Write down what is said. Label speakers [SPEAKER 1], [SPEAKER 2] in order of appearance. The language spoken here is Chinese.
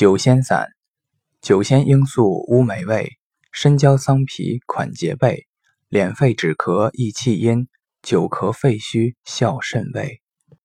[SPEAKER 1] 酒仙散，酒仙罂粟乌梅味，生焦桑皮款结背，敛肺止咳益气阴，久咳肺虚效肾胃。